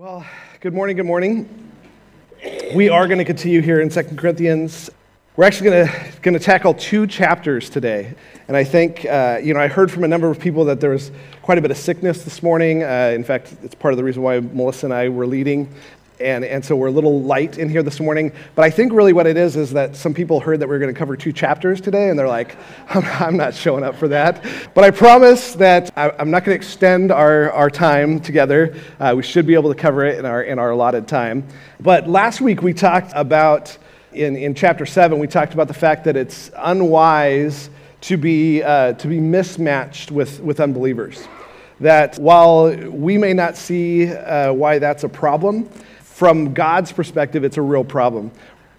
Well, good morning, good morning. We are going to continue here in 2 Corinthians. We're actually going to, going to tackle two chapters today. And I think, uh, you know, I heard from a number of people that there was quite a bit of sickness this morning. Uh, in fact, it's part of the reason why Melissa and I were leading and, and so we're a little light in here this morning. But I think really what it is is that some people heard that we are going to cover two chapters today, and they're like, I'm, I'm not showing up for that. But I promise that I, am not going to extend our, our time together. Uh, we should be able to cover it in our, in our allotted time. But last week we talked about, in, in chapter 7, we talked about the fact that it's unwise to be, uh, to be mismatched with, with unbelievers. That while we may not see uh, why that's a problem, from God's perspective, it's a real problem.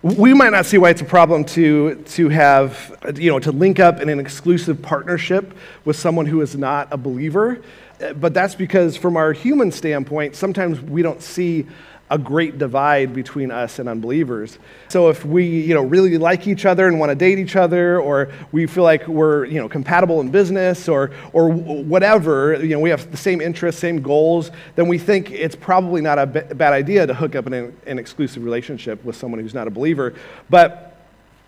We might not see why it's a problem to, to have, you know, to link up in an exclusive partnership with someone who is not a believer. Eh, but that's because, from our human standpoint, sometimes we don't see a great divide between us and unbelievers. So if we, you know, really like each other and want to date each other, or we feel like we're, you know, compatible in business, or or whatever, you know, we have the same interests, same goals, then we think it's probably not a b- bad idea to hook up in an, an exclusive relationship with someone who's not a believer. But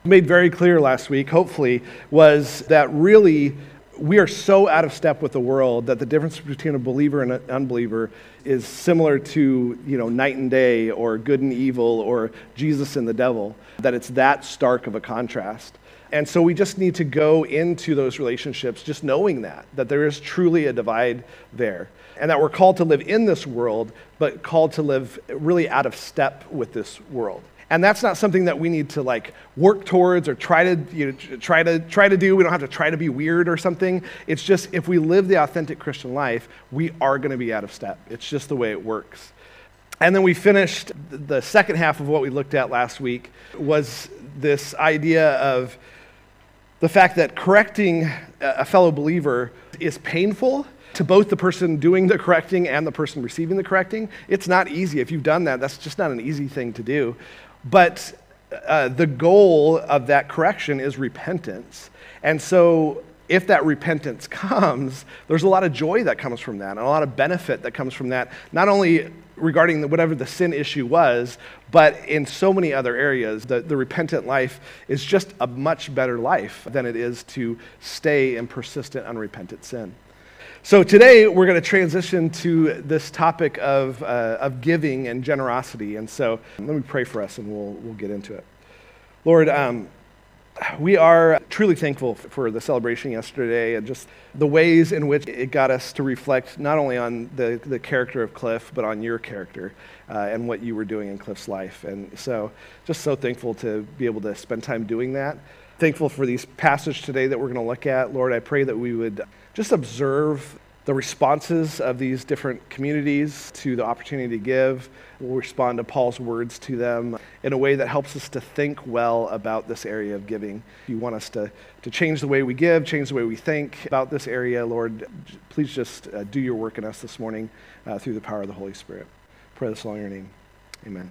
made very clear last week, hopefully, was that really we are so out of step with the world that the difference between a believer and an unbeliever is similar to you know night and day or good and evil or jesus and the devil that it's that stark of a contrast. And so we just need to go into those relationships just knowing that that there is truly a divide there and that we're called to live in this world but called to live really out of step with this world and that's not something that we need to like work towards or try to you know, try to try to do we don't have to try to be weird or something it's just if we live the authentic christian life we are going to be out of step it's just the way it works and then we finished the second half of what we looked at last week was this idea of the fact that correcting a fellow believer is painful to both the person doing the correcting and the person receiving the correcting. It's not easy. If you've done that, that's just not an easy thing to do. But uh, the goal of that correction is repentance. And so, if that repentance comes, there's a lot of joy that comes from that, and a lot of benefit that comes from that, not only regarding the, whatever the sin issue was, but in so many other areas. The, the repentant life is just a much better life than it is to stay in persistent, unrepentant sin. So today we're going to transition to this topic of, uh, of giving and generosity. And so let me pray for us and we'll, we'll get into it. Lord, um, we are truly thankful for the celebration yesterday and just the ways in which it got us to reflect not only on the, the character of Cliff, but on your character uh, and what you were doing in Cliff's life. And so just so thankful to be able to spend time doing that. Thankful for these passage today that we're going to look at. Lord, I pray that we would just observe the responses of these different communities to the opportunity to give. We'll respond to Paul's words to them in a way that helps us to think well about this area of giving. If you want us to, to change the way we give, change the way we think about this area, Lord, please just uh, do your work in us this morning uh, through the power of the Holy Spirit. Pray this all in your name. Amen.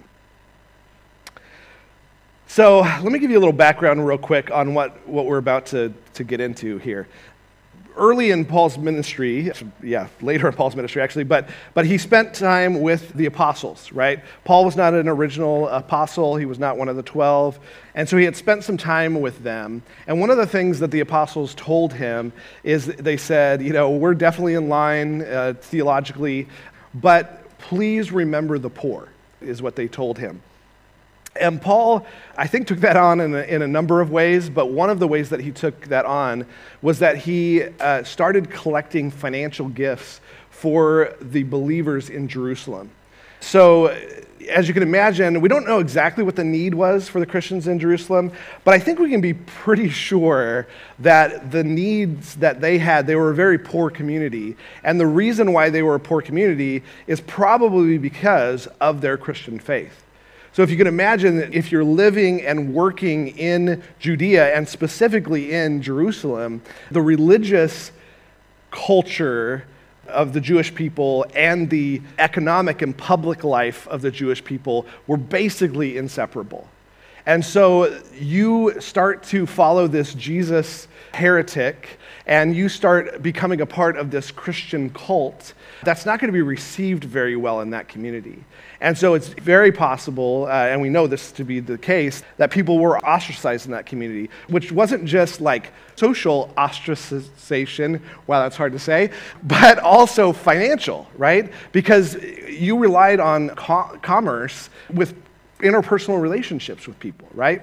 So let me give you a little background real quick on what, what we're about to, to get into here early in Paul's ministry, yeah, later in Paul's ministry actually, but, but he spent time with the apostles, right? Paul was not an original apostle, he was not one of the 12. And so he had spent some time with them. And one of the things that the apostles told him is they said, you know, we're definitely in line uh, theologically, but please remember the poor, is what they told him. And Paul, I think, took that on in a, in a, number of ways, but one of the ways that he took that on was that he uh, started collecting financial gifts for the believers in Jerusalem. So, as you can imagine, we don't know exactly what the need was for the Christians in Jerusalem, but I think we can be pretty sure that the needs that they had, they were a very poor community. And the reason why they were a poor community is probably because of their Christian faith. So, if you can imagine that if you're living and working in Judea and specifically in Jerusalem, the religious culture of the Jewish people and the economic and public life of the Jewish people were basically inseparable. And so you start to follow this Jesus heretic and you start becoming a part of this Christian cult, that's not going to be received very well in that community. And so it's very possible, uh, and we know this to be the case, that people were ostracized in that community, which wasn't just like social ostracization, wow, that's hard to say, but also financial, right? Because you relied on co- commerce with interpersonal relationships with people, right?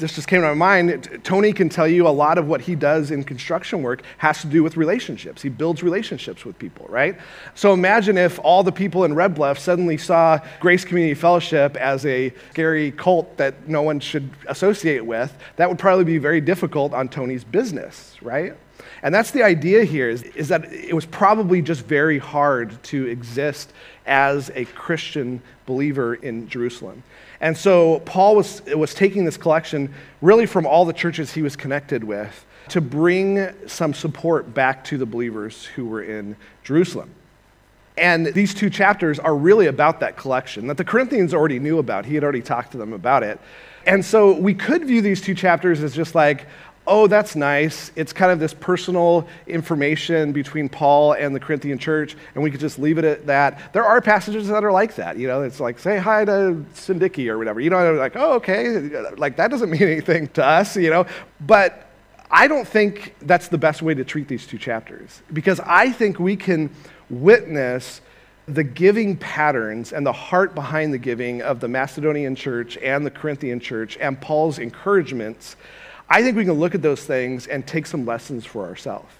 This just came to my mind. Tony can tell you a lot of what he does in construction work has to do with relationships. He builds relationships with people, right? So imagine if all the people in Red Bluff suddenly saw Grace Community Fellowship as a scary cult that no one should associate with. That would probably be very difficult on Tony's business, right? And that's the idea here is, is that it was probably just very hard to exist as a Christian believer in Jerusalem. And so Paul was, was taking this collection really from all the churches he was connected with to bring some support back to the believers who were in Jerusalem. And these two chapters are really about that collection that the Corinthians already knew about. He had already talked to them about it. And so we could view these two chapters as just like, oh, that's nice. It's kind of this personal information between Paul and the Corinthian church, and we could just leave it at that. There are passages that are like that. You know, it's like, say hi to Syntyche or whatever. You know, like, oh, okay. Like, that doesn't mean anything to us, you know. But I don't think that's the best way to treat these two chapters because I think we can witness the giving patterns and the heart behind the giving of the Macedonian church and the Corinthian church and Paul's encouragements I think we can look at those things and take some lessons for ourselves.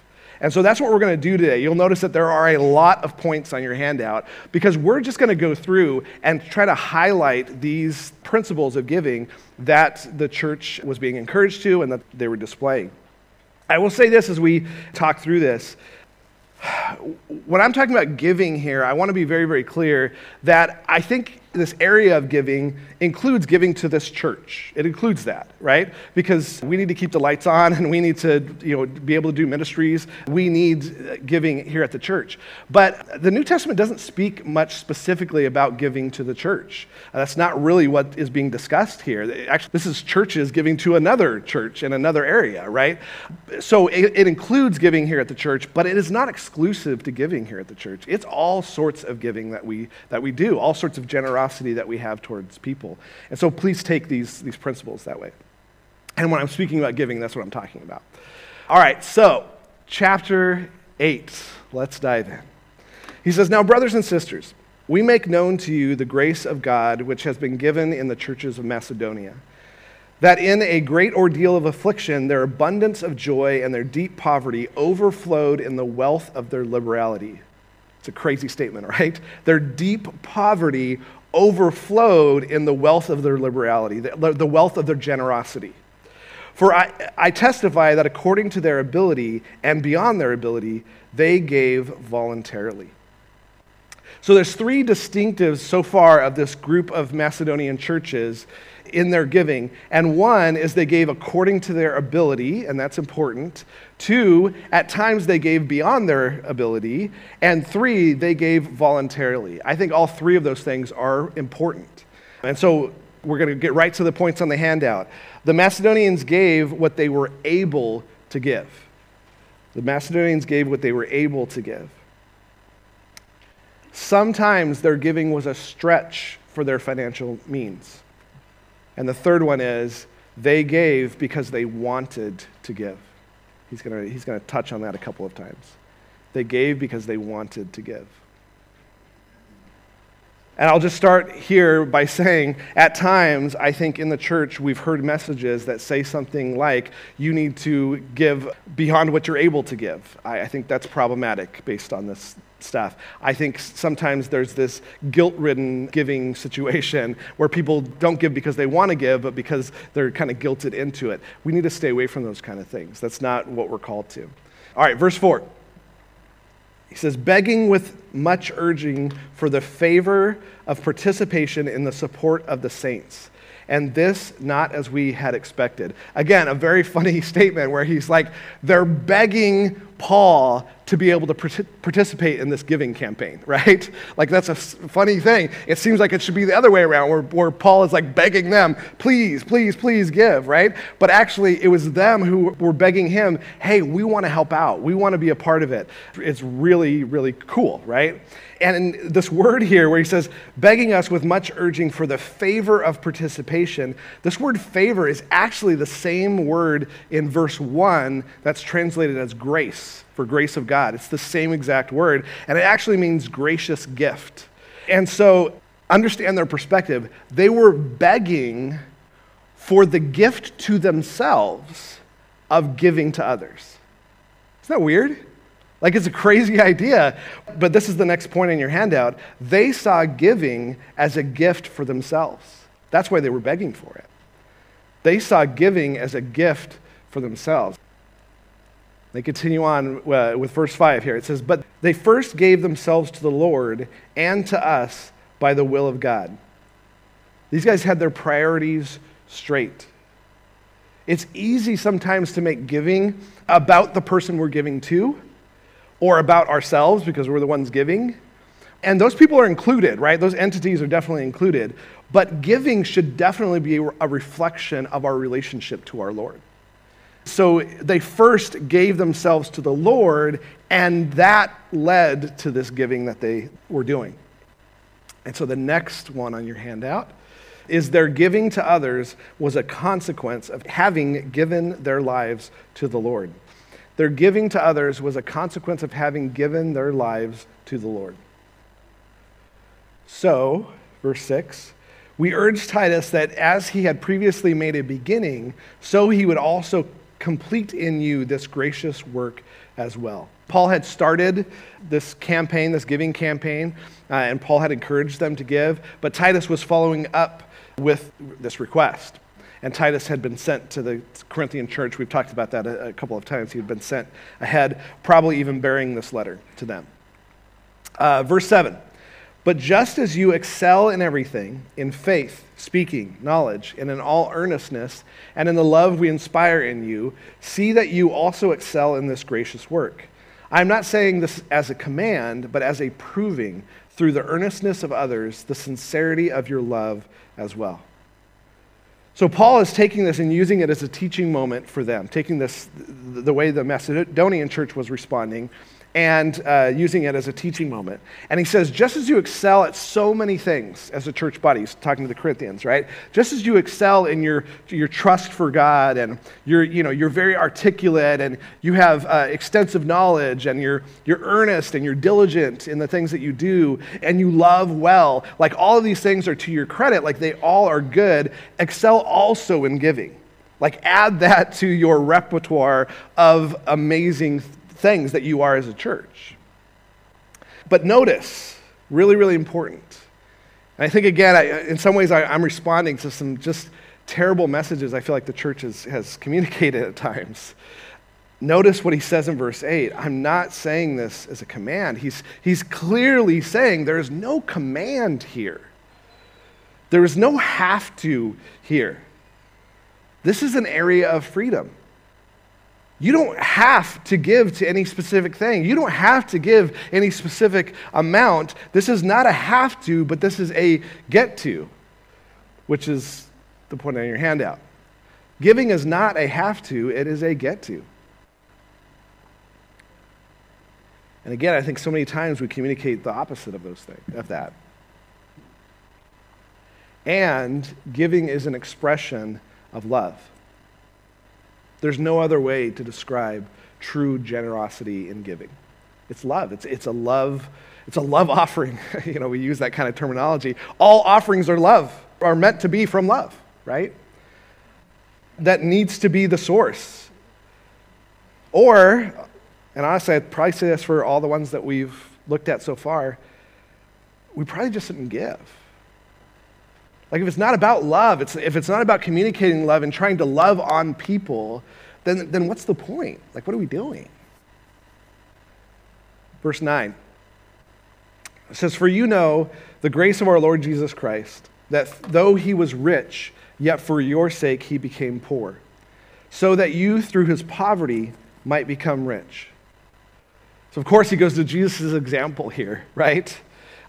And so that's what we're going to do today. You'll notice that there are a lot of points on your handout because we're just going to go through and try to highlight these principles of giving that the church was being encouraged to and that they were displaying. I will say this as we talk through this. When I'm talking about giving here, I want to be very, very clear that I think this area of giving includes giving to this church. It includes that, right? Because we need to keep the lights on and we need to, you know, be able to do ministries. We need uh, giving here at the church. But the New Testament doesn't speak much specifically about giving to the church. Uh, that's not really what is being discussed here. Actually, this is churches giving to another church in another area, right? So it, it includes giving here at the church, but it is not exclusive to giving here at the church. It's all sorts of giving that we that we do, all sorts of generosity that we have towards people. And so please take these, these principles that way. And when I'm speaking about giving, that's what I'm talking about. All right, so chapter 8. Let's dive in. He says, Now, brothers and sisters, we make known to you the grace of God which has been given in the churches of Macedonia. That in a great ordeal of affliction, their abundance of joy and their deep poverty overflowed in the wealth of their liberality. It's a crazy statement, right? Their deep poverty overflowed in the wealth of their liberality, the, wealth of their generosity. For I, I testify that according to their ability and beyond their ability, they gave voluntarily. So there's three distinctives so far of this group of Macedonian churches in their giving. And one is they gave according to their ability, and that's important. Two, at times they gave beyond their ability. And three, they gave voluntarily. I think all three of those things are important. And so we're going to get right to the points on the handout. The Macedonians gave what they were able to give. The Macedonians gave what they were able to give. Sometimes their giving was a stretch for their financial means. And the third one is they gave because they wanted to give. He's going he's going to touch on that a couple of times. They gave because they wanted to give. And I'll just start here by saying, at times, I think in the church we've heard messages that say something like, you need to give beyond what you're able to give. I, I think that's problematic based on this stuff. I think sometimes there's this guilt ridden giving situation where people don't give because they want to give, but because they're kind of guilted into it. We need to stay away from those kind of things. That's not what we're called to. All right, verse 4. He says, begging with much urging for the favor of participation in the support of the saints and this not as we had expected. Again, a very funny statement where he's like, they're begging Paul to be able to participate in this giving campaign, right? Like, that's a funny thing. It seems like it should be the other way around, where, where Paul is like begging them, please, please, please give, right? But actually, it was them who were begging him, hey, we want to help out. We want to be a part of it. It's really, really cool, right? And this word here, where he says, begging us with much urging for the favor of participation, this word favor is actually the same word in verse 1 that's translated as grace, for grace of God. It's the same exact word, and it actually means gracious gift. And so, understand their perspective. They were begging for the gift to themselves of giving to others. Isn't that weird? Like it's a crazy idea, but this is the next point in your handout. They saw giving as a gift for themselves. That's why they were begging for it. They saw giving as a gift for themselves. They continue on uh, with verse 5 here. It says, But they first gave themselves to the Lord and to us by the will of God. These guys had their priorities straight. It's easy sometimes to make giving about the person we're giving to or about ourselves because we're the ones giving. And those people are included, right? Those entities are definitely included. But giving should definitely be a reflection of our relationship to our Lord. So they first gave themselves to the Lord, and that led to this giving that they were doing. And so the next one on your handout is their giving to others was a consequence of having given their lives to the Lord. Their giving to others was a consequence of having given their lives to the Lord. So, verse 6 we urge Titus that as he had previously made a beginning, so he would also complete in you this gracious work as well. Paul had started this campaign, this giving campaign, uh, and Paul had encouraged them to give, but Titus was following up with this request. And Titus had been sent to the Corinthian church. We've talked about that a, a couple of times. He had been sent ahead, probably even bearing this letter to them. Uh, verse 7 But just as you excel in everything, in faith, speaking, knowledge, and in all earnestness, and in the love we inspire in you, see that you also excel in this gracious work. I'm not saying this as a command, but as a proving through the earnestness of others, the sincerity of your love as well. So Paul is taking this and using it as a teaching moment for them, taking this the way the Macedonian church was responding and uh, using it as a teaching moment. And he says, just as you excel at so many things as a church body, he's talking to the Corinthians, right? Just as you excel in your, your trust for God and you're, you know, you're very articulate and you have uh, extensive knowledge and you're, you're earnest and you're diligent in the things that you do and you love well, like all of these things are to your credit, like they all are good. Excel also in giving. Like add that to your repertoire of amazing things that you are as a church. But notice, really, really important. And I think, again, I, in some ways, I, am responding to some just terrible messages I feel like the church has, has communicated at times. Notice what he says in verse 8. I'm not saying this as a command. He's, he's clearly saying there is no command here, there is no have to here. This is an area of freedom. You don't have to give to any specific thing. You don't have to give any specific amount. This is not a have to, but this is a get to, which is the point on your handout. Giving is not a have to, it is a get to. And again, I think so many times we communicate the opposite of those things, of that. And giving is an expression of love. There's no other way to describe true generosity in giving. It's love. It's, it's a love. It's a love offering. you know, we use that kind of terminology. All offerings are love, are meant to be from love, right? That needs to be the source. Or, and honestly, I'd probably say this for all the ones that we've looked at so far, we probably just didn't give. Like, if it's not about love, it's, if it's not about communicating love and trying to love on people, then, then what's the point? Like, what are we doing? Verse 9 it says, For you know the grace of our Lord Jesus Christ, that though he was rich, yet for your sake he became poor, so that you through his poverty might become rich. So, of course, he goes to Jesus' example here, right?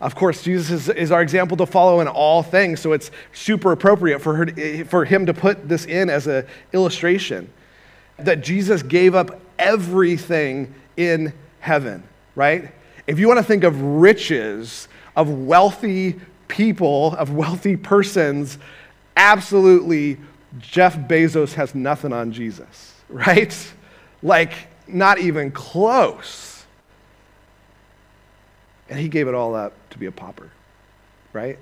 Of course, Jesus is, is, our example to follow in all things, so it's super appropriate for, her to, for him to put this in as an illustration that Jesus gave up everything in heaven, right? If you want to think of riches, of wealthy people, of wealthy persons, absolutely Jeff Bezos has nothing on Jesus, right? Like, not even close. And he gave it all up to be a pauper, right?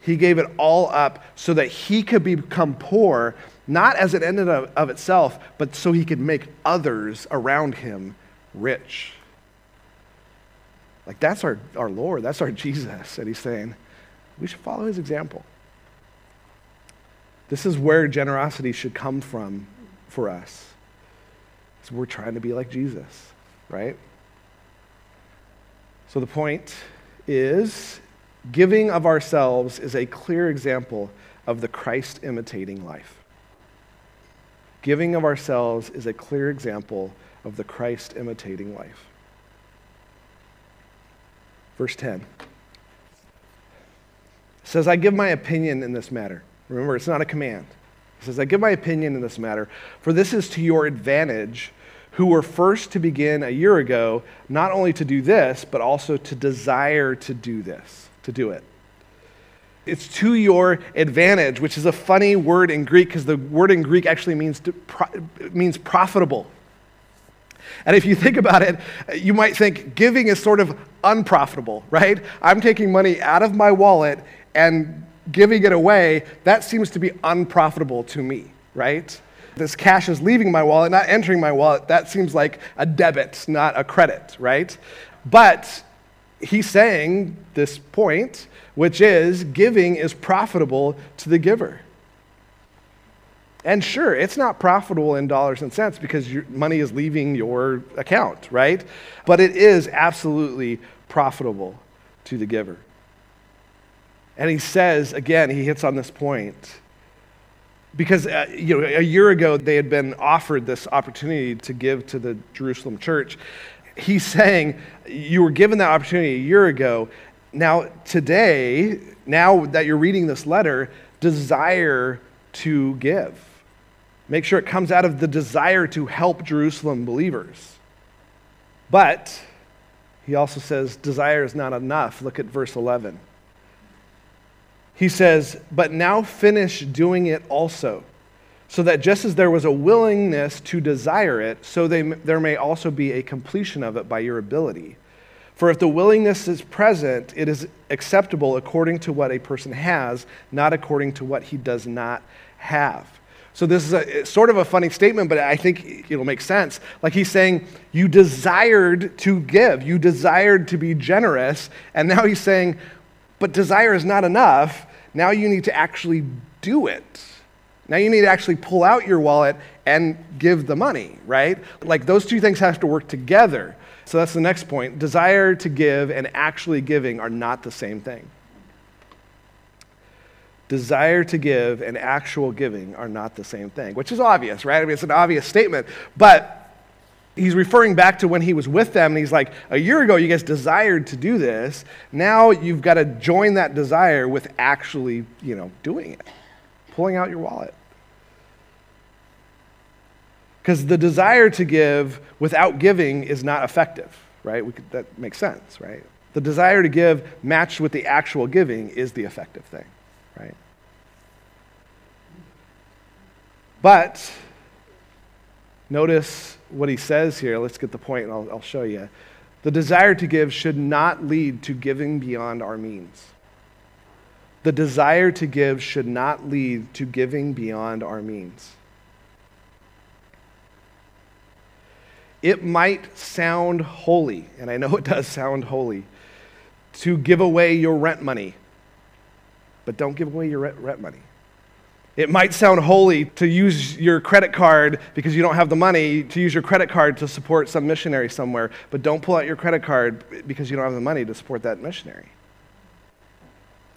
He gave it all up so that he could become poor, not as it ended of, of itself, but so he could make others around him rich. Like, that's our, our Lord, that's our Jesus. And he's saying, we should follow his example. This is where generosity should come from for us. So we're trying to be like Jesus, right? So the point is giving of ourselves is a clear example of the Christ imitating life. Giving of ourselves is a clear example of the Christ imitating life. Verse 10 says, I give my opinion in this matter. Remember, it's not a command. It says, I give my opinion in this matter, for this is to your advantage who were first to begin a year ago, not only to do this, but also to desire to do this, to do it. It's to your advantage, which is a funny word in Greek because the word in Greek actually means, to, means profitable. And if you think about it, you might think giving is sort of unprofitable, right? I'm taking money out of my wallet and giving it away. That seems to be unprofitable to me, right? This cash is leaving my wallet, not entering my wallet. That seems like a debit, not a credit, right? But he's saying this point, which is giving is profitable to the giver. And sure, it's not profitable in dollars and cents because your money is leaving your account, right? But it is absolutely profitable to the giver. And he says, again, he hits on this point because uh, you know a year ago they had been offered this opportunity to give to the Jerusalem church. He's saying you were given that opportunity a year ago. Now today, now that you're reading this letter, desire to give. Make sure it comes out of the desire to help Jerusalem believers. But he also says desire is not enough. Look at verse 11 he says, But now finish doing it also, so that just as there was a willingness to desire it, so they, there may also be a completion of it by your ability. For if the willingness is present, it is acceptable according to what a person has, not according to what he does not have. So this is a, sort of a funny statement, but I think it'll make sense. Like he's saying, you desired to give, you desired to be generous, and now he's saying, but desire is not enough. Now you need to actually do it. Now you need to actually pull out your wallet and give the money, right? Like those two things have to work together. So that's the next point. Desire to give and actually giving are not the same thing. Desire to give and actual giving are not the same thing, which is obvious, right? I mean, it's an obvious statement, but he's referring back to when he was with them and he's like a year ago you guys desired to do this. Now you've got to join that desire with actually you know doing it pulling out your wallet. Because the desire to give without giving is not effective right? Could, that makes sense right? The desire to give matched with the actual giving is the effective thing right? But notice what he says here, let's get the point and I'll, I'll show you. The desire to give should not lead to giving beyond our means. The desire to give should not lead to giving beyond our means. It might sound holy, and I know it does sound holy, to give away your rent money, but don't give away your rent money. It might sound holy to use your credit card because you don't have the money to use your credit card to support some missionary somewhere, but don't pull out your credit card because you don't have the money to support that missionary.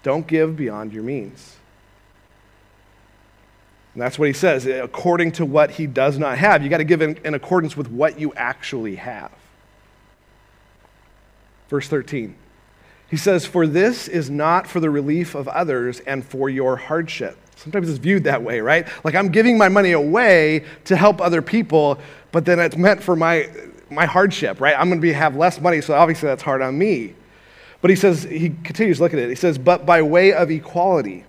Don't give beyond your means. And that's what he says, according to what he does not have. You got to give in, in accordance with what you actually have. Verse 13. He says, For this is not for the relief of others and for your hardship. Sometimes it's viewed that way, right? Like I'm giving my money away to help other people, but then it's meant for my, my hardship, right? I'm going to be, have less money, so obviously that's hard on me. But he says, he continues, look at it. He says, But by way of equality.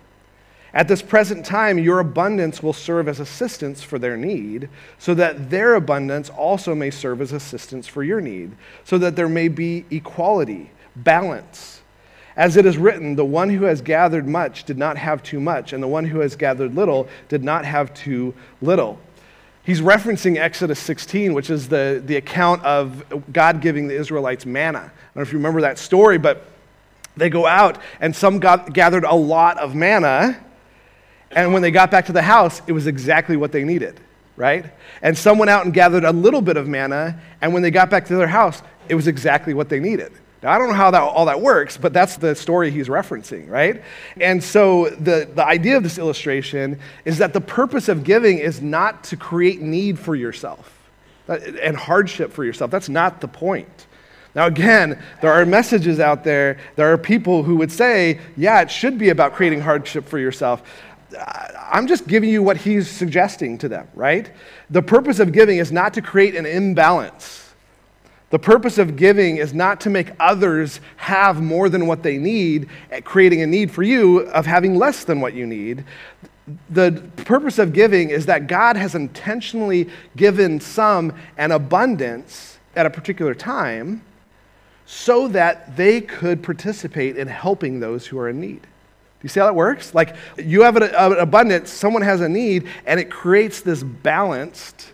At this present time, your abundance will serve as assistance for their need, so that their abundance also may serve as assistance for your need, so that there may be equality, balance. As it is written, the one who has gathered much did not have too much, and the one who has gathered little did not have too little. He's referencing Exodus 16, which is the, the account of God giving the Israelites manna. I don't know if you remember that story, but they go out, and some got, gathered a lot of manna and when they got back to the house, it was exactly what they needed, right? And some went out and gathered a little bit of manna, and when they got back to their house, it was exactly what they needed. Now, I don't know how that, all that works, but that's the story he's referencing, right? And so the, the idea of this illustration is that the purpose of giving is not to create need for yourself uh, and hardship for yourself. That's not the point. Now, again, there are messages out there, there are people who would say, yeah, it should be about creating hardship for yourself. I'm just giving you what he's suggesting to them, right? The purpose of giving is not to create an imbalance. The purpose of giving is not to make others have more than what they need, creating a need for you of having less than what you need. The purpose of giving is that God has intentionally given some an abundance at a particular time so that they could participate in helping those who are in need. Do you see how that works? Like you have an, an abundance, someone has a need, and it creates this balanced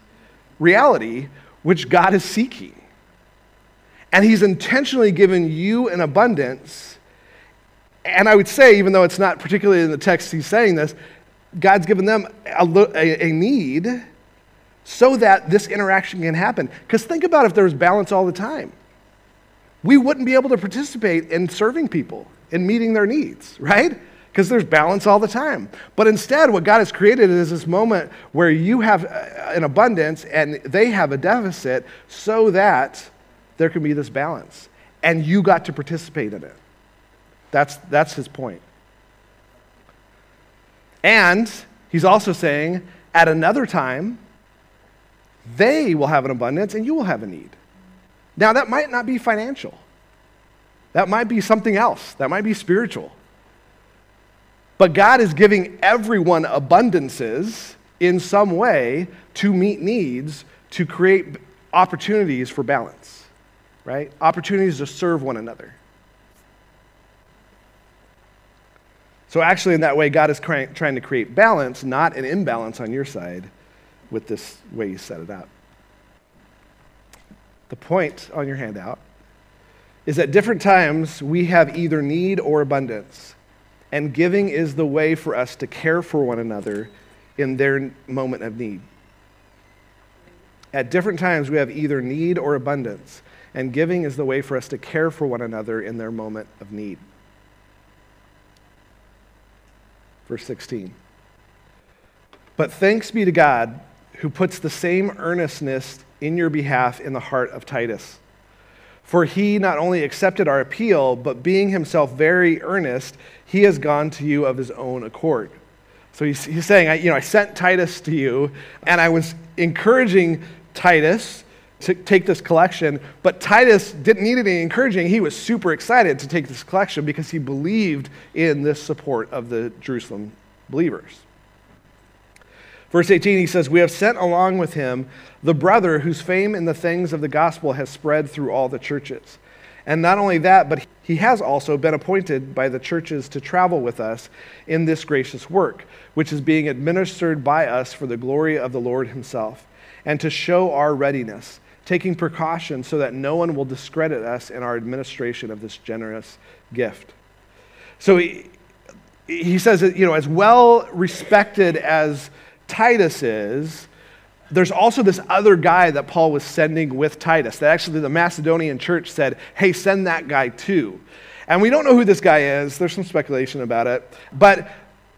reality which God is seeking. And He's intentionally given you an abundance. And I would say, even though it's not particularly in the text He's saying this, God's given them a, a, a need so that this interaction can happen. Because think about if there was balance all the time. We wouldn't be able to participate in serving people and meeting their needs, right? because there's balance all the time. But instead, what God has created is this moment where you have an abundance and they have a deficit so that there can be this balance. And you got to participate in it. That's, that's his point. And he's also saying, at another time, they will have an abundance and you will have a need. Now, that might not be financial. That might be something else. That might be spiritual. But God is giving everyone abundances in some way to meet needs, to create opportunities for balance, right? Opportunities to serve one another. So, actually, in that way, God is trying to create balance, not an imbalance on your side with this way you set it up. The point on your handout is at different times we have either need or abundance and giving is the way for us to care for one another in their moment of need. At different times, we have either need or abundance, and giving is the way for us to care for one another in their moment of need. Verse 16. But thanks be to God who puts the same earnestness in your behalf in the heart of Titus for he not only accepted our appeal, but being himself very earnest, he has gone to you of his own accord. So he's, he's saying, I, you know, I sent Titus to you, and I was encouraging Titus to take this collection, but Titus didn't need any encouraging. He was super excited to take this collection because he believed in this support of the Jerusalem believers. Verse 18, he says, We have sent along with him the brother whose fame in the things of the gospel has spread through all the churches. And not only that, but he has also been appointed by the churches to travel with us in this gracious work, which is being administered by us for the glory of the Lord himself, and to show our readiness, taking precaution so that no one will discredit us in our administration of this generous gift. So he, he says that, you know, as well respected as Titus is, there's also this other guy that Paul was sending with Titus that actually the Macedonian church said, hey, send that guy too. And we don't know who this guy is. There's some speculation about it. But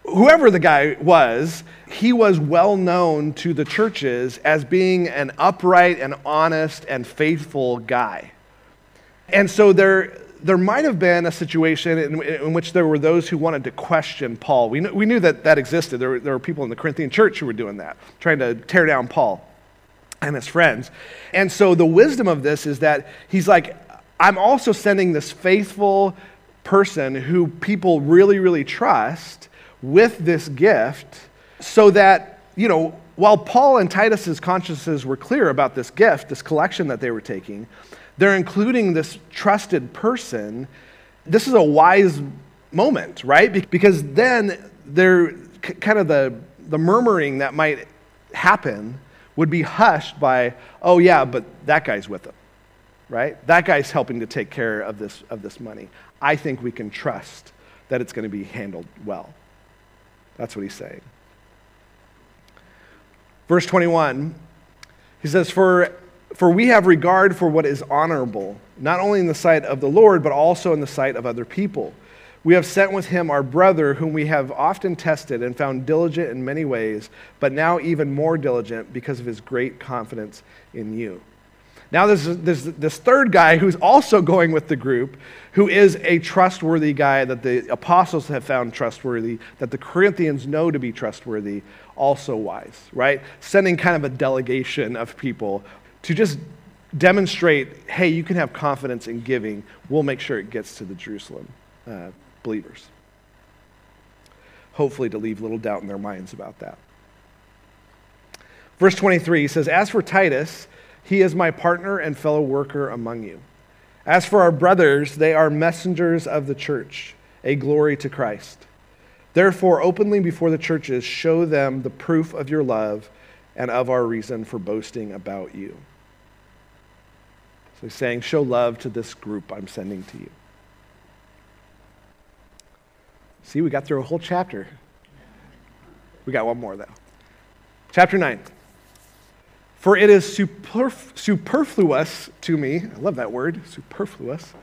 whoever the guy was, he was well known to the churches as being an upright and honest and faithful guy. And so there, there might have been a situation in, in, which there were those who wanted to question Paul. We knew, we knew that that existed. There were, there were people in the Corinthian church who were doing that, trying to tear down Paul and his friends. And so the wisdom of this is that he's like, I'm also sending this faithful person who people really, really trust with this gift so that, you know, while Paul and Titus's consciences were clear about this gift, this collection that they were taking, they're including this trusted person. This is a wise moment, right? Because then they're kind of the, the murmuring that might happen would be hushed by, oh, yeah, but that guy's with them, right? That guy's helping to take care of this, of this money. I think we can trust that it's going to be handled well. That's what he's saying. Verse 21, he says, For, for we have regard for what is honorable, not only in the sight of the Lord, but also in the sight of other people. We have sent with him our brother, whom we have often tested and found diligent in many ways, but now even more diligent because of his great confidence in you. Now, there's, there's this third guy who's also going with the group, who is a trustworthy guy that the apostles have found trustworthy, that the Corinthians know to be trustworthy, also wise, right? Sending kind of a delegation of people to just demonstrate hey, you can have confidence in giving. We'll make sure it gets to the Jerusalem uh, believers. Hopefully, to leave little doubt in their minds about that. Verse 23 says, As for Titus, he is my partner and fellow worker among you. As for our brothers, they are messengers of the church, a glory to Christ. Therefore, openly before the churches, show them the proof of your love and of our reason for boasting about you. So he's saying, Show love to this group I'm sending to you. See, we got through a whole chapter. We got one more, though. Chapter 9. For it is superf- superfluous to me, I love that word, superfluous.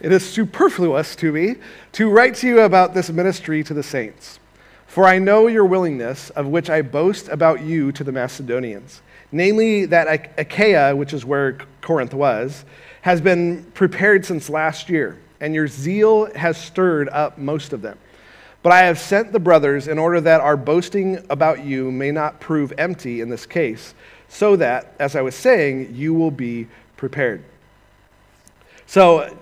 It is superfluous to me to write to you about this ministry to the saints. For I know your willingness, of which I boast about you to the Macedonians, namely that Achaia, which is where Corinth was, has been prepared since last year, and your zeal has stirred up most of them. But I have sent the brothers in order that our boasting about you may not prove empty in this case so that, as I was saying, you will be prepared. So,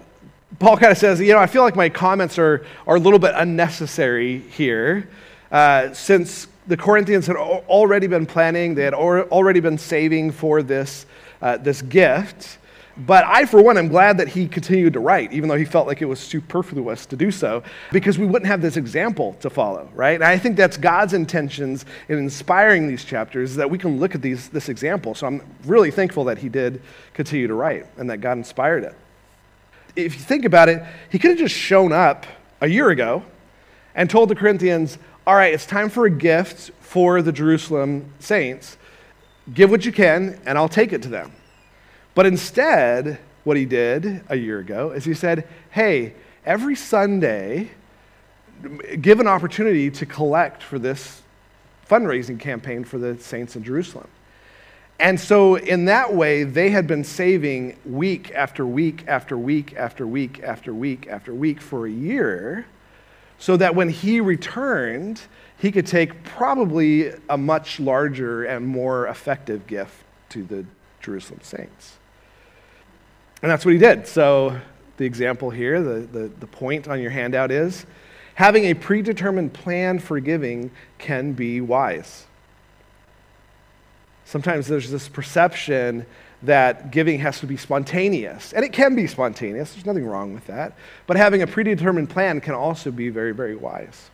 Paul kind of says, you know, I feel like my comments are, are a little bit unnecessary here, uh, since the Corinthians had already been planning, they had already been saving for this, uh, this gift. But I, for one, am glad that he continued to write, even though he felt like it was superfluous to do so, because we wouldn't have this example to follow, right? And I think that's God's intentions in inspiring these chapters, that we can look at these, this example. So I'm really thankful that he did continue to write and that God inspired it. If you think about it, he could have just shown up a year ago and told the Corinthians, all right, it's time for a gift for the Jerusalem saints. Give what you can, and I'll take it to them. But instead, what he did a year ago is he said, hey, every Sunday, give an opportunity to collect for this fundraising campaign for the saints in Jerusalem. And so, in that way, they had been saving week after week after week after week after week after week for a year, so that when he returned, he could take probably a much larger and more effective gift to the Jerusalem saints. And that's what he did. So, the example here, the, the, the point on your handout is having a predetermined plan for giving can be wise. Sometimes there's this perception that giving has to be spontaneous, and it can be spontaneous, there's nothing wrong with that. But having a predetermined plan can also be very, very wise.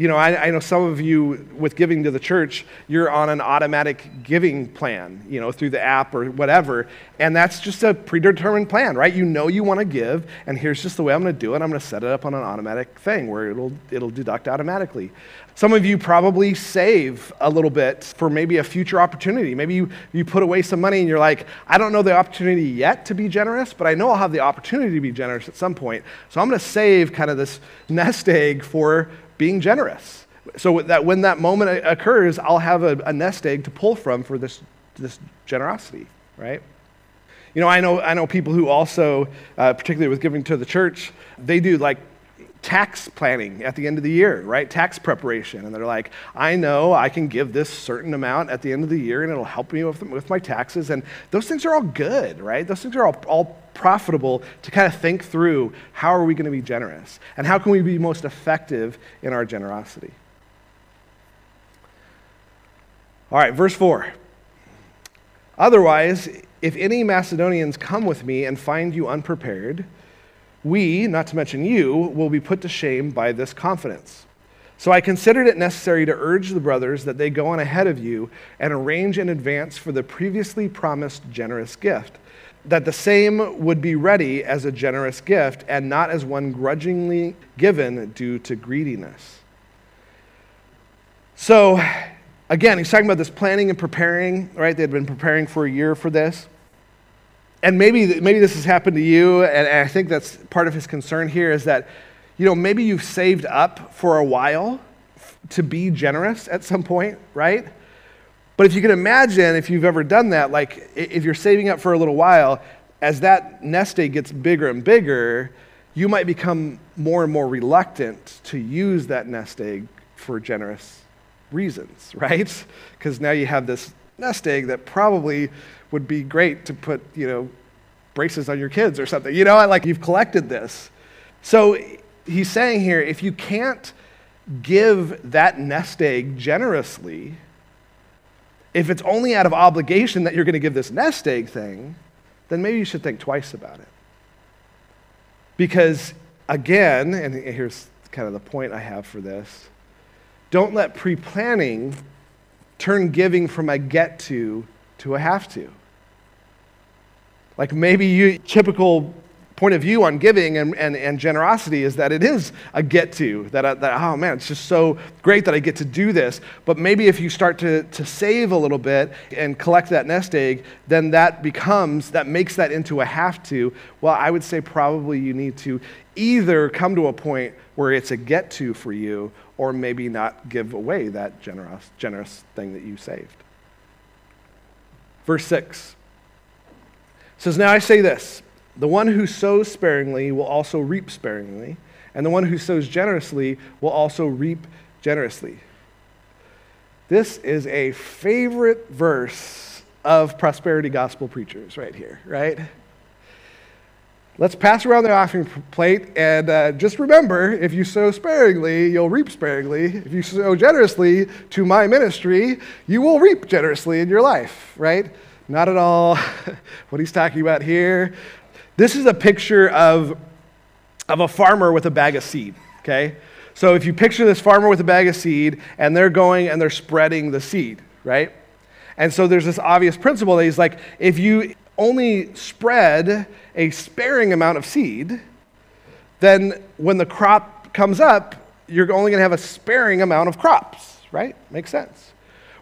You know, I, I, know some of you with giving to the church, you're on an automatic giving plan, you know, through the app or whatever. And that's just a predetermined plan, right? You know you want to give, and here's just the way I'm going to do it. I'm going to set it up on an automatic thing where it'll, it'll deduct automatically. Some of you probably save a little bit for maybe a future opportunity. Maybe you, you put away some money and you're like, I don't know the opportunity yet to be generous, but I know I'll have the opportunity to be generous at some point. So I'm going to save kind of this nest egg for being generous. So that when that moment occurs, I'll have a, a nest egg to pull from for this, this generosity, right? You know, I know, I know people who also, uh, particularly with giving to the church, they do like tax planning at the end of the year, right? Tax preparation. And they're like, I know I can give this certain amount at the end of the year and it'll help me with, with my taxes. And those things are all good, right? Those things are all, all profitable to kind of think through how are we going to be generous and how can we be most effective in our generosity. All right, verse 4. Otherwise, if any Macedonians come with me and find you unprepared, we, not to mention you, will be put to shame by this confidence. So I considered it necessary to urge the brothers that they go on ahead of you and arrange in advance for the previously promised generous gift, that the same would be ready as a generous gift and not as one grudgingly given due to greediness. So, again, he's talking about this planning and preparing, right? They had been preparing for a year for this and maybe, maybe this has happened to you, and, and I think that's part of his concern here is that, you know, maybe you've saved up for a while to be generous at some point, right? But if you can imagine, if you've ever done that, like if you're saving up for a little while, as that nest egg gets bigger and bigger, you might become more and more reluctant to use that nest egg for generous reasons, right? Because now you have this nest egg that probably would be great to put, you know, braces on your kids or something. You know, like you've collected this. So he's saying here if you can't give that nest egg generously, if it's only out of obligation that you're going to give this nest egg thing, then maybe you should think twice about it. Because, again, and here's kind of the point I have for this don't let pre planning turn giving from a get to to a have to. Like maybe you typical point of view on giving and, and, and generosity is that it is a get to, that, I, that, oh man, it's just so great that I get to do this. But maybe if you start to, to save a little bit and collect that nest egg, then that becomes, that makes that into a have to. Well, I would say probably you need to either come to a point where it's a get to for you or maybe not give away that generous, generous thing that you saved. Verse 6 says, Now I say this the one who sows sparingly will also reap sparingly, and the one who sows generously will also reap generously. This is a favorite verse of prosperity gospel preachers right here, right? Let's pass around the offering plate and uh, just remember if you sow sparingly, you'll reap sparingly. If you sow generously to my ministry, you will reap generously in your life, right? Not at all what he's talking about here. This is a picture of, of a farmer with a bag of seed, okay? So if you picture this farmer with a bag of seed, and they're going and they're spreading the seed, right? And so there's this obvious principle that he's like, if you only spread a sparing amount of seed, then when the crop comes up, you're only going to have a sparing amount of crops, right? Makes sense.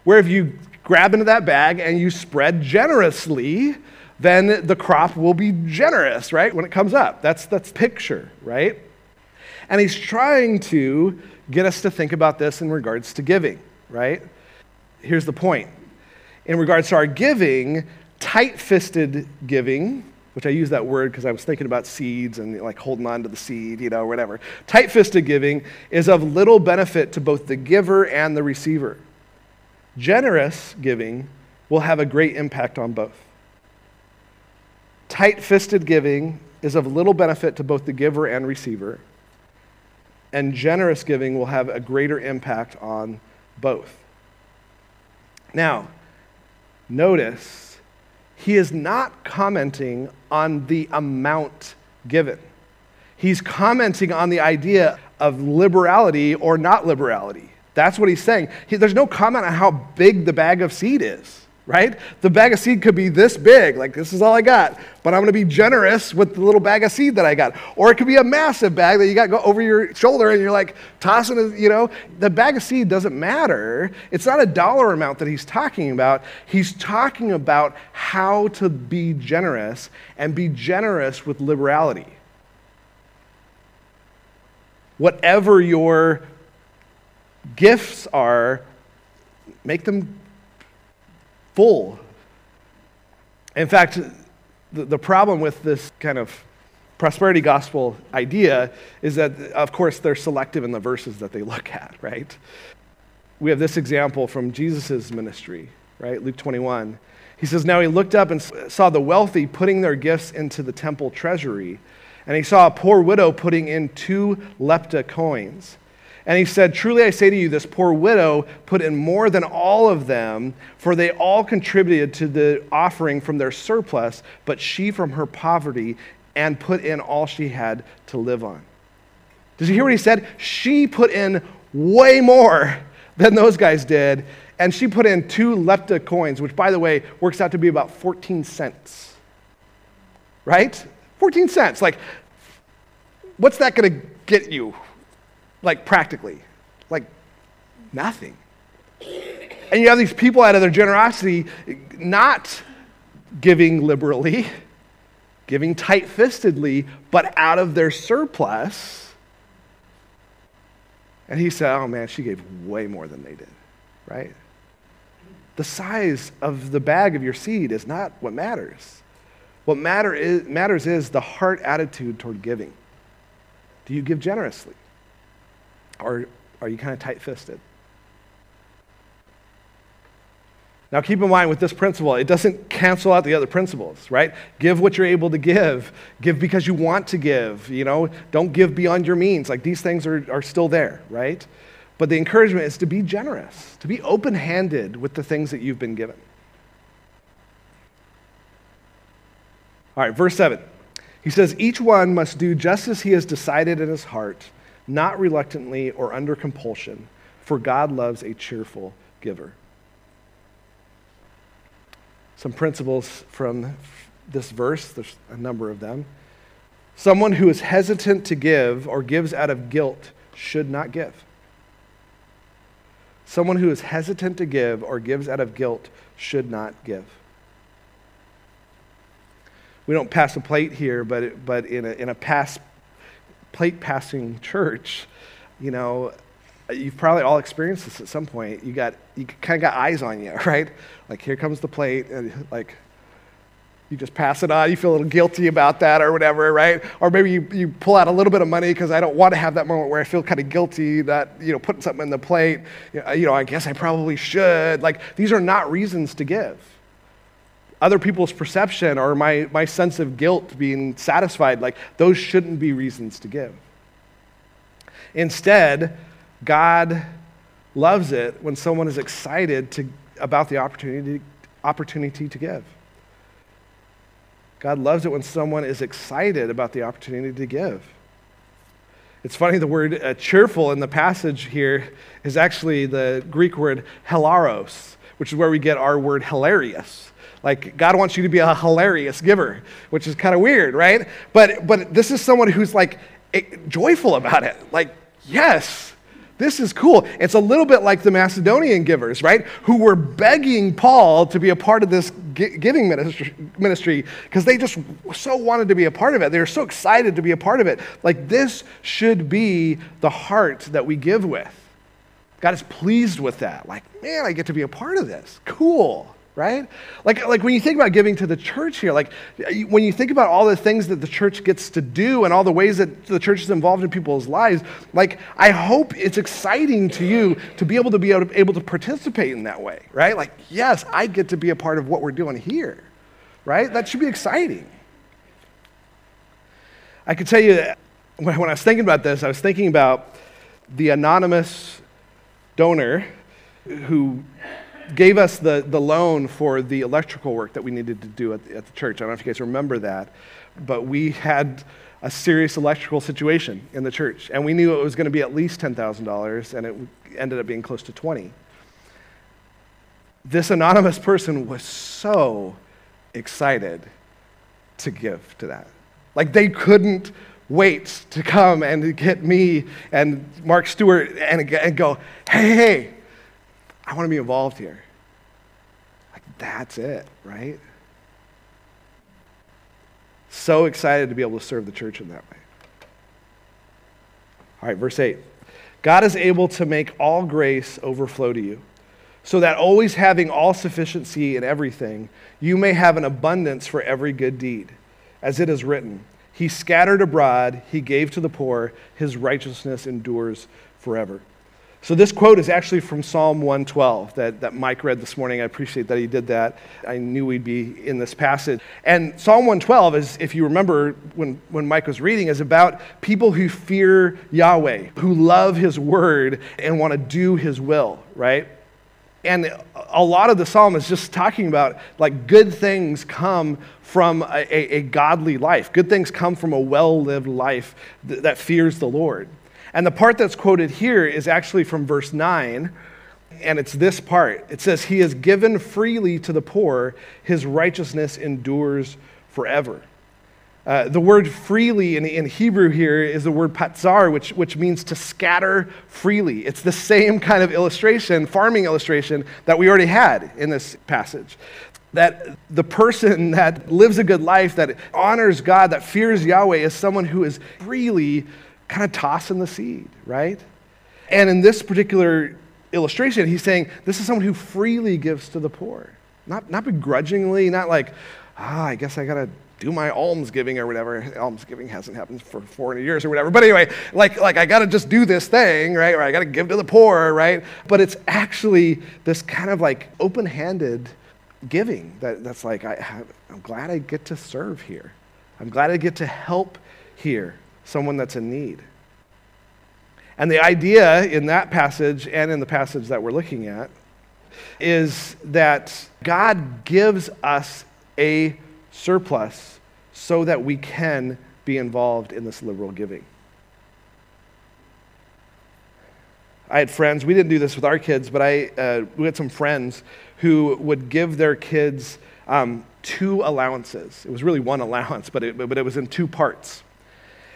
Where if you grab into that bag and you spread generously, then the crop will be generous, right? When it comes up. That's that's picture, right? And he's trying to get us to think about this in regards to giving, right? Here's the point. In regards to our giving, tight-fisted giving, which I use that word because I was thinking about seeds and like holding on to the seed, you know, whatever. Tight-fisted giving is of little benefit to both the giver and the receiver. Generous giving will have a great impact on both. Tight fisted giving is of little benefit to both the giver and receiver, and generous giving will have a greater impact on both. Now, notice he is not commenting on the amount given. He's commenting on the idea of liberality or not liberality. That's what he's saying. He, there's no comment on how big the bag of seed is, right? The bag of seed could be this big, like this is all I got, but I'm going to be generous with the little bag of seed that I got. Or it could be a massive bag that you got go over your shoulder and you're like tossing it, you know. The bag of seed doesn't matter. It's not a dollar amount that he's talking about. He's talking about how to be generous and be generous with liberality. Whatever your Gifts are make them full. In fact, the, the problem with this kind of prosperity gospel idea is that, of course, they're selective in the verses that they look at, right? We have this example from Jesus' ministry, right? Luke 21. He says, Now he looked up and saw the wealthy putting their gifts into the temple treasury, and he saw a poor widow putting in two lepta coins. And he said, Truly I say to you, this poor widow put in more than all of them, for they all contributed to the offering from their surplus, but she from her poverty and put in all she had to live on. Did you hear what he said? She put in way more than those guys did, and she put in two lepta coins, which, by the way, works out to be about 14 cents. Right? 14 cents. Like, what's that going to get you? Like, practically? Like, nothing. And you have these people out of their generosity not giving liberally, giving tight fistedly, but out of their surplus. And he said, Oh man, she gave way more than they did, right? The size of the bag of your seed is not what matters. What matter is, matters is the heart attitude toward giving. Do you give generously? Or are you kind of tight fisted? Now, keep in mind with this principle, it doesn't cancel out the other principles, right? Give what you're able to give. Give because you want to give, you know? Don't give beyond your means. Like these things are, are still there, right? But the encouragement is to be generous, to be open handed with the things that you've been given. All right, verse 7. He says, Each one must do just as he has decided in his heart not reluctantly or under compulsion, for God loves a cheerful giver. Some principles from this verse, there's a number of them. Someone who is hesitant to give or gives out of guilt should not give. Someone who is hesitant to give or gives out of guilt should not give. We don't pass a plate here, but, but in a, in a pass plate passing church, you know, you've probably all experienced this at some point. You got you kind of got eyes on you, right? Like here comes the plate, and like you just pass it on. You feel a little guilty about that or whatever, right? Or maybe you, you pull out a little bit of money because I don't want to have that moment where I feel kind of guilty that you know putting something in the plate. You know, I guess I probably should. Like these are not reasons to give other people's perception or my, my sense of guilt being satisfied, like those shouldn't be reasons to give. Instead, God loves it when someone is excited to, about the opportunity, opportunity to give. God loves it when someone is excited about the opportunity to give. It's funny, the word uh, cheerful in the passage here is actually the Greek word hilaros, which is where we get our word hilarious. Like, God wants you to be a hilarious giver, which is kind of weird, right? But, but this is someone who's like eh, joyful about it. Like, yes, this is cool. It's a little bit like the Macedonian givers, right? Who were begging Paul to be a part of this giving ministry because they just so wanted to be a part of it. They were so excited to be a part of it. Like, this should be the heart that we give with. God is pleased with that. Like, man, I get to be a part of this. Cool right? Like, like when you think about giving to the church here, like when you think about all the things that the church gets to do and all the ways that the church is involved in people's lives, like I hope it's exciting to you to be able to be able to, able to participate in that way, right? Like, yes, I get to be a part of what we're doing here, right? That should be exciting. I could tell you, when I was thinking about this, I was thinking about the anonymous donor who gave us the, the loan for the electrical work that we needed to do at the, at the church. I don't know if you guys remember that, but we had a serious electrical situation in the church, and we knew it was going to be at least $10,000, and it ended up being close to 20. This anonymous person was so excited to give to that. Like they couldn't wait to come and get me and Mark Stewart and, and go, hey, hey, I want to be involved here. Like, that's it, right? So excited to be able to serve the church in that way. All right, verse 8. God is able to make all grace overflow to you, so that always having all sufficiency in everything, you may have an abundance for every good deed. As it is written, He scattered abroad, He gave to the poor, His righteousness endures forever. So, this quote is actually from Psalm 112 that, that Mike read this morning. I appreciate that he did that. I knew we'd be in this passage. And Psalm 112 is, if you remember when, when Mike was reading, is about people who fear Yahweh, who love his word and want to do his will, right? And a lot of the psalm is just talking about like good things come from a, a, a godly life, good things come from a well lived life th- that fears the Lord. And the part that's quoted here is actually from verse 9, and it's this part. It says, He has given freely to the poor, His righteousness endures forever. Uh, the word freely in, in, Hebrew here is the word patzar, which, which means to scatter freely. It's the same kind of illustration, farming illustration, that we already had in this passage. That the person that lives a good life, that honors God, that fears Yahweh, is someone who is freely kind of tossing the seed, right? And in this particular illustration, he's saying this is someone who freely gives to the poor. Not, not begrudgingly, not like, ah, I guess I got to do my almsgiving or whatever. Almsgiving hasn't happened for 400 years or whatever. But anyway, like, like I got to just do this thing, right? Or I got to give to the poor, right? But it's actually this kind of like open handed giving that, that's like, I, I'm glad I get to serve here. I'm glad I get to help here someone that's in need. And the idea in that passage and in the passage that we're looking at is that God gives us a surplus so that we can be involved in this liberal giving. I had friends, we didn't do this with our kids, but I, uh, we had some friends who would give their kids um, two allowances. It was really one allowance, but it, but it was in two parts.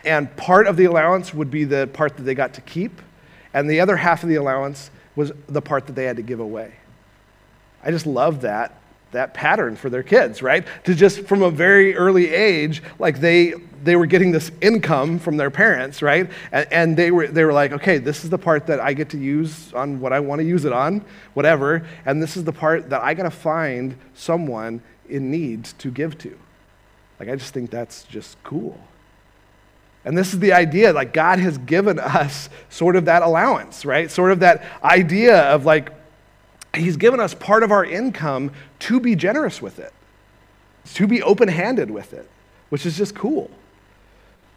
And part of the allowance would be the part that they got to keep, and the other half of the allowance was the part that they had to give away. I just love that that pattern for their kids, right? To just from a very early age, like they they were getting this income from their parents, right? And, and, they were they were like, okay, this is the part that I get to use on what I want to use it on, whatever, and this is the part that I got to find someone in need to give to. Like I just think that's just cool. And this is the idea like God has given us sort of that allowance, right? Sort of that idea of like, He's given us part of our income to be generous with it, to be open handed with it, which is just cool.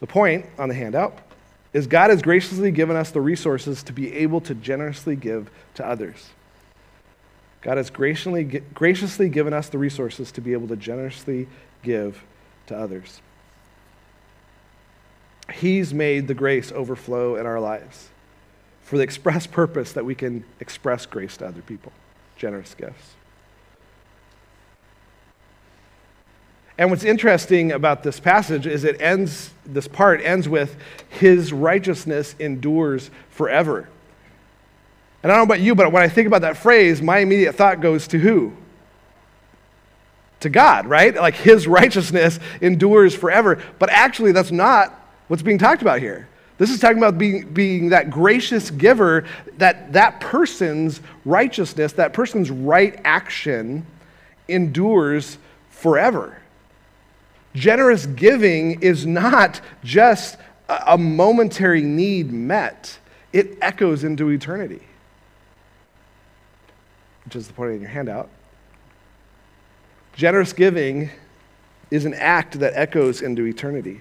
The point on the handout is God has graciously given us the resources to be able to generously give to others. God has graciously, graciously given us the resources to be able to generously give to others. He's made the grace overflow in our lives for the express purpose that we can express grace to other people, generous gifts. And what's interesting about this passage is it ends, this part ends with, His righteousness endures forever. And I don't know about you, but when I think about that phrase, my immediate thought goes to who? To God, right? Like His righteousness endures forever. But actually, that's not what's being talked about here. This is talking about being, being that gracious giver, that that person's righteousness, that person's right action endures forever. Generous giving is not just a momentary need met, it echoes into eternity, which is the point in your handout. Generous giving is an act that echoes into eternity.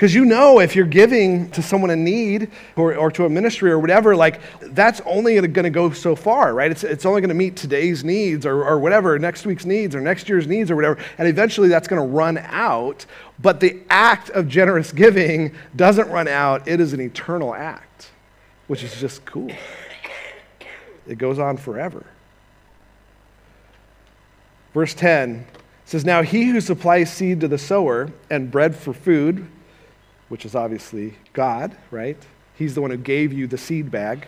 Because you know if you're giving to someone in need or, or to a ministry or whatever, like that's only going to go so far, right? It's, it's only going to meet today's needs or, or whatever, next week's needs or next year's needs or whatever. And eventually that's going to run out. But the act of generous giving doesn't run out, it is an eternal act, which is just cool. It goes on forever. Verse 10 says, Now he who supplies seed to the sower and bread for food, which is obviously God, right? He's the one who gave you the seed bag.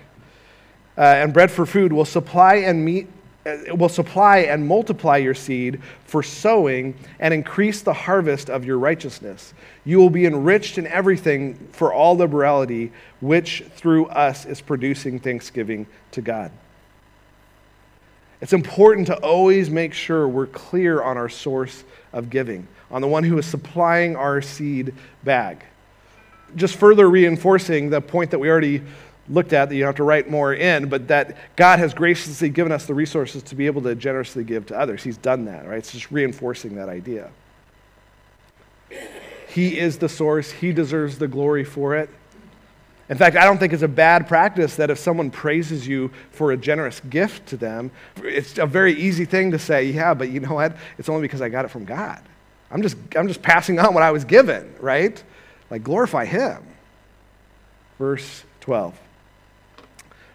Uh, and bread for food will supply and meet it will supply and multiply your seed for sowing and increase the harvest of your righteousness. You will be enriched in everything for all liberality, which through us is producing thanksgiving to God. It's important to always make sure we're clear on our source of giving, on the one who is supplying our seed bag. Just further reinforcing the point that we already looked at that you have to write more in, but that God has graciously given us the resources to be able to generously give to others. He's done that, right? It's just reinforcing that idea. He is the source, He deserves the glory for it. In fact, I don't think it's a bad practice that if someone praises you for a generous gift to them, it's a very easy thing to say, yeah, but you know what? It's only because I got it from God. I'm just, I'm just passing on what I was given, right? Like, glorify Him. Verse 12.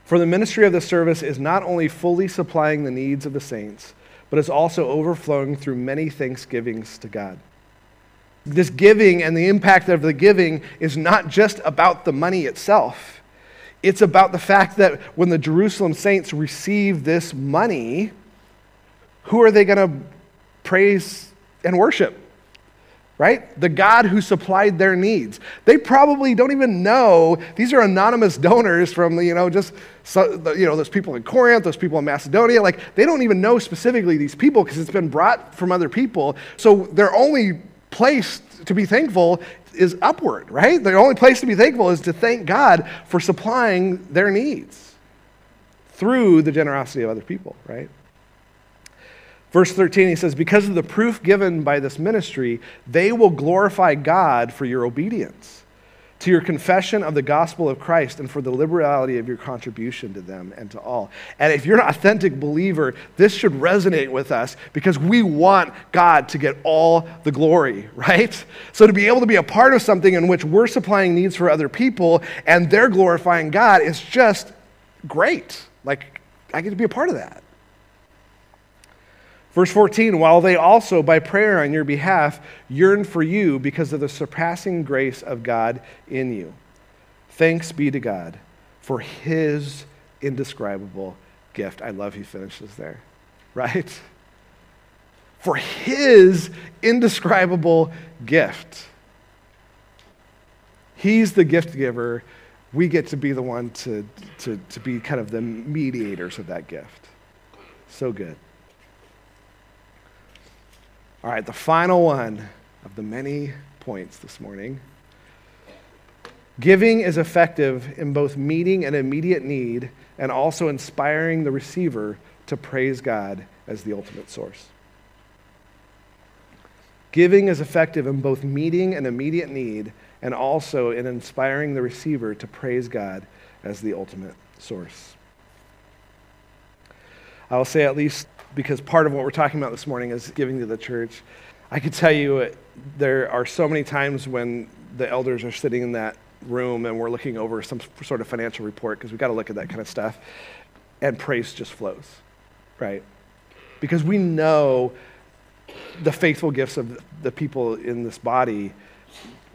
For the ministry of the service is not only fully supplying the needs of the saints, but is also overflowing through many thanksgivings to God. This giving and the impact of the giving is not just about the money itself. It's about the fact that when the Jerusalem saints receive this money, who are they going to praise and worship? Right? The God who supplied their needs. They probably don't even know these are anonymous donors from, you know, just, you know, those people in Corinth, those people in Macedonia. Like, they don't even know specifically these people because it's been brought from other people. So their only place to be thankful is upward, right? The only place to be thankful is to thank God for supplying their needs through the generosity of other people, right? Verse 13, he says, Because of the proof given by this ministry, they will glorify God for your obedience, to your confession of the gospel of Christ, and for the liberality of your contribution to them and to all. And if you're an authentic believer, this should resonate with us because we want God to get all the glory, right? So to be able to be a part of something in which we're supplying needs for other people and they're glorifying God is just great. Like, I get to be a part of that. Verse 14, while they also, by prayer on your behalf, yearn for you because of the surpassing grace of God in you. Thanks be to God for his indescribable gift. I love he finishes there, right? For his indescribable gift. He's the gift giver. We get to be the one to, to, to be kind of the mediators of that gift. So good. All right, the final one of the many points this morning. Giving is effective in both meeting an immediate need and also inspiring the receiver to praise God as the ultimate source. Giving is effective in both meeting an immediate need and also in inspiring the receiver to praise God as the ultimate source. I will say at least because part of what we're talking about this morning is giving to the church. I could tell you there are so many times when the elders are sitting in that room and we're looking over some sort of financial report because we've got to look at that kind of stuff, and praise just flows, right? Because we know the faithful gifts of the people in this body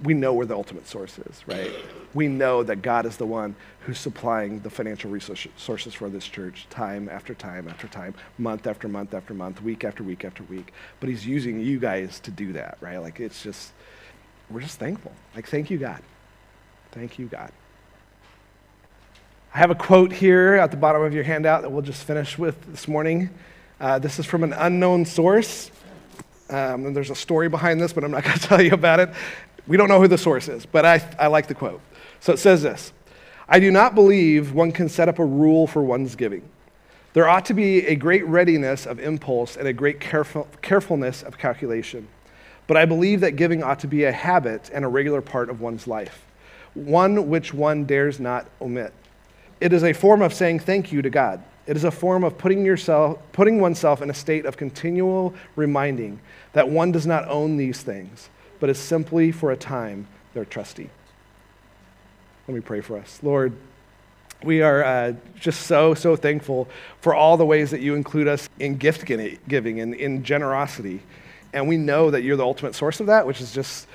we know where the ultimate source is, right? We know that God is the one who's supplying the financial resources for this church time after time after time, month after month after month, week after week after week. But He's using you guys to do that, right? Like it's just, we're just thankful. Like, thank you, God. Thank you, God. I have a quote here at the bottom of your handout that we'll just finish with this morning. Uh, this is from an unknown source. Um, and there's a story behind this, but I'm not going to tell you about it. We don't know who the source is, but I, I like the quote. So it says this I do not believe one can set up a rule for one's giving. There ought to be a great readiness of impulse and a great careful, carefulness of calculation. But I believe that giving ought to be a habit and a regular part of one's life, one which one dares not omit. It is a form of saying thank you to God. It is a form of putting, yourself, putting oneself in a state of continual reminding that one does not own these things, but is simply for a time their trustee. Let me pray for us. Lord, we are uh, just so, so thankful for all the ways that you include us in gift giving and in generosity. And we know that you're the ultimate source of that, which is just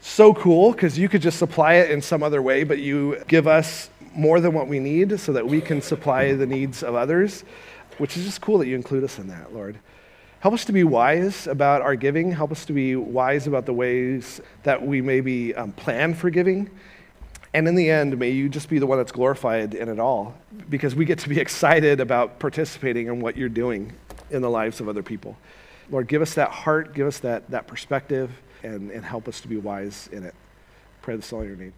so cool because you could just supply it in some other way, but you give us more than what we need so that we can supply the needs of others. which is just cool that you include us in that, Lord. Help us to be wise about our giving. Help us to be wise about the ways that we maybe um, plan for giving. And in the end, may you just be the one that's glorified in it all because we get to be excited about participating in what you're doing in the lives of other people. Lord, give us that heart, give us that, that perspective, and, and help us to be wise in it. Pray this all in your name.